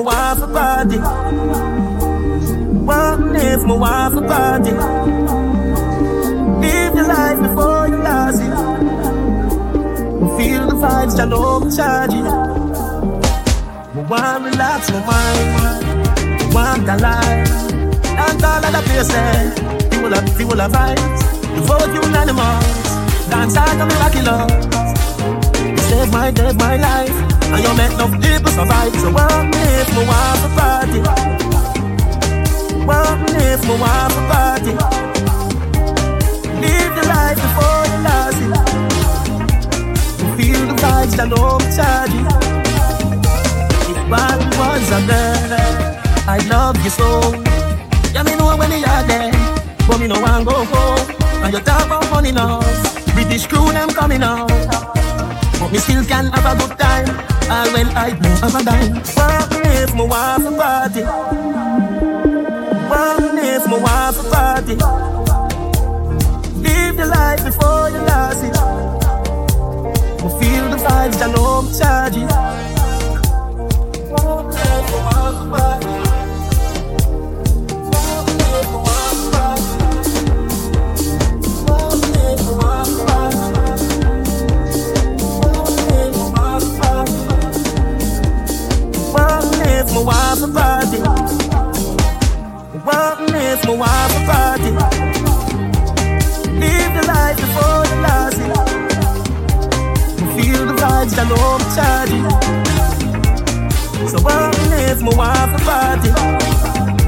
want a party? What if my want a party? Live your life before you lose it. Feel the vibes, I know I'm charging. I want relax my mind, want the life. And all of the places, full of, full of vibes. The vote unanimous, dance out of miraculous. Save my, save my life. And you make enough people survive. So what if me want a party? What if me want a party? Live the life before you lose it. Feel the vibes that I'm charging. If bad was a girl, I love you so. Yeah, me know when you're there, but me no want go home. And you talk about money now. British crew them coming out. Me still can have a good time. All when I know I'm a dime. What if my wife a party? What if my wife a party? Live your life before you lose it. We feel the vibes, I know I'm charging. Wife a party? What if my wife a party? Live the life before you lose it. Feel the vibes, know I'm charging. So what if my wife a party?